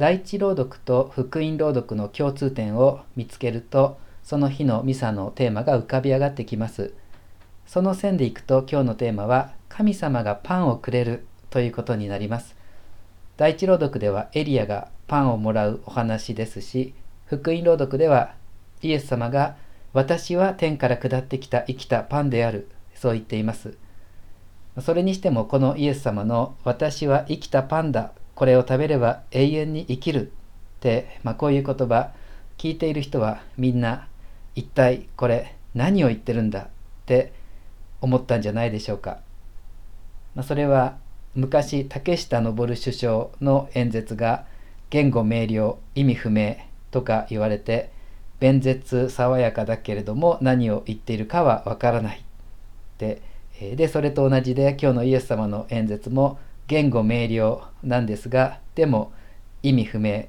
第一朗読と福音朗読の共通点を見つけるとその日のミサのテーマが浮かび上がってきます。その線でいくと今日のテーマは神様がパンをくれるということになります。第一朗読ではエリアがパンをもらうお話ですし福音朗読ではイエス様が私は天から下ってきた生きたパンであるそう言っています。それにしてもこのイエス様の私は生きたパンだこれを食べれば永遠に生きるって、まあ、こういう言葉聞いている人はみんな一体これ何を言ってるんだって思ったんじゃないでしょうか、まあ、それは昔竹下登首相の演説が言語明瞭意味不明とか言われて弁舌爽やかだけれども何を言っているかはわからないででそれと同じで今日のイエス様の演説も言語明瞭なんですがでも意味不明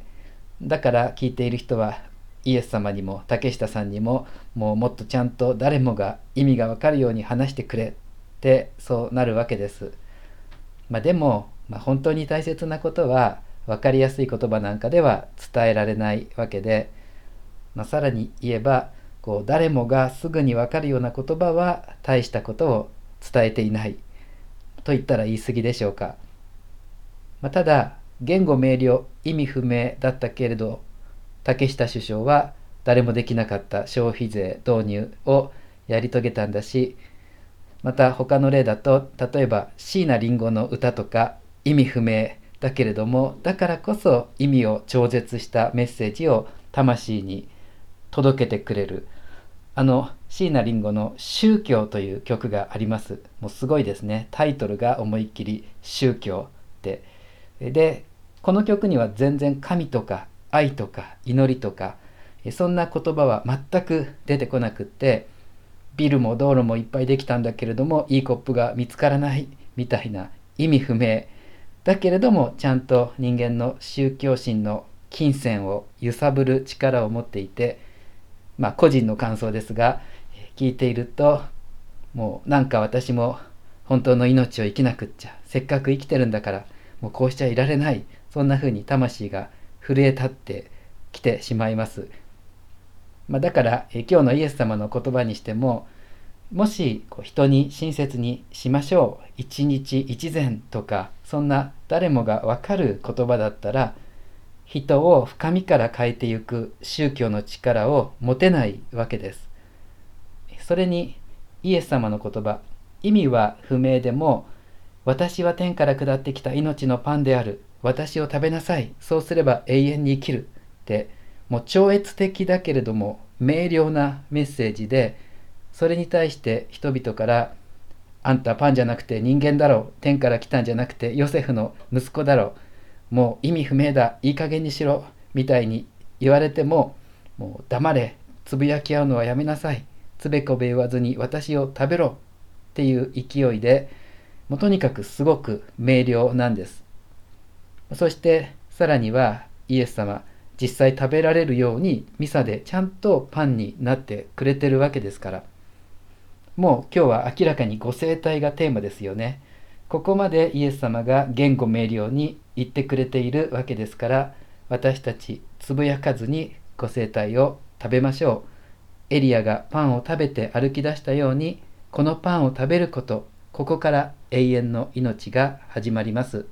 だから聞いている人はイエス様にも竹下さんにももうもっとちゃんと誰もが意味がわかるように話してくれってそうなるわけです。まあ、でも、まあ、本当に大切なことは分かりやすい言葉なんかでは伝えられないわけで、まあ、さらに言えばこう誰もがすぐに分かるような言葉は大したことを伝えていないと言ったら言い過ぎでしょうか。まあ、ただ言語明瞭意味不明だったけれど竹下首相は誰もできなかった消費税導入をやり遂げたんだしまた他の例だと例えば椎名林檎の歌とか意味不明だけれどもだからこそ意味を超絶したメッセージを魂に届けてくれる。あの椎名林檎の「宗教」という曲があります。もうすごいですね。タイトルが思いっきり「宗教」って。でこの曲には全然神とか愛とか祈りとかそんな言葉は全く出てこなくってビルも道路もいっぱいできたんだけれどもいいコップが見つからないみたいな意味不明。だけれどもちゃんと人間の宗教心の金銭を揺さぶる力を持っていてまあ個人の感想ですが聞いているともうなんか私も本当の命を生きなくっちゃせっかく生きてるんだからもうこうしちゃいられないそんな風に魂が震え立ってきてしまいます。まあ、だからえ今日のイエス様の言葉にしてももしこう人に親切にしましょう一日一善とかそんな誰もが分かる言葉だったら人を深みから変えていく宗教の力を持てないわけです。それにイエス様の言葉意味は不明でも私は天から下ってきた命のパンである。私を食べなさい。そうすれば永遠に生きる。って、もう超越的だけれども明瞭なメッセージで、それに対して人々から、あんたパンじゃなくて人間だろう。天から来たんじゃなくてヨセフの息子だろう。もう意味不明だ。いい加減にしろ。みたいに言われても、もう黙れ。つぶやき合うのはやめなさい。つべこべ言わずに私を食べろ。っていう勢いで、もうとにかくすごく明瞭なんです。そしてさらにはイエス様実際食べられるようにミサでちゃんとパンになってくれてるわけですから。もう今日は明らかにご生体がテーマですよね。ここまでイエス様が言語明瞭に言ってくれているわけですから私たちつぶやかずにご生体を食べましょう。エリアがパンを食べて歩き出したようにこのパンを食べることここから永遠の命が始まります。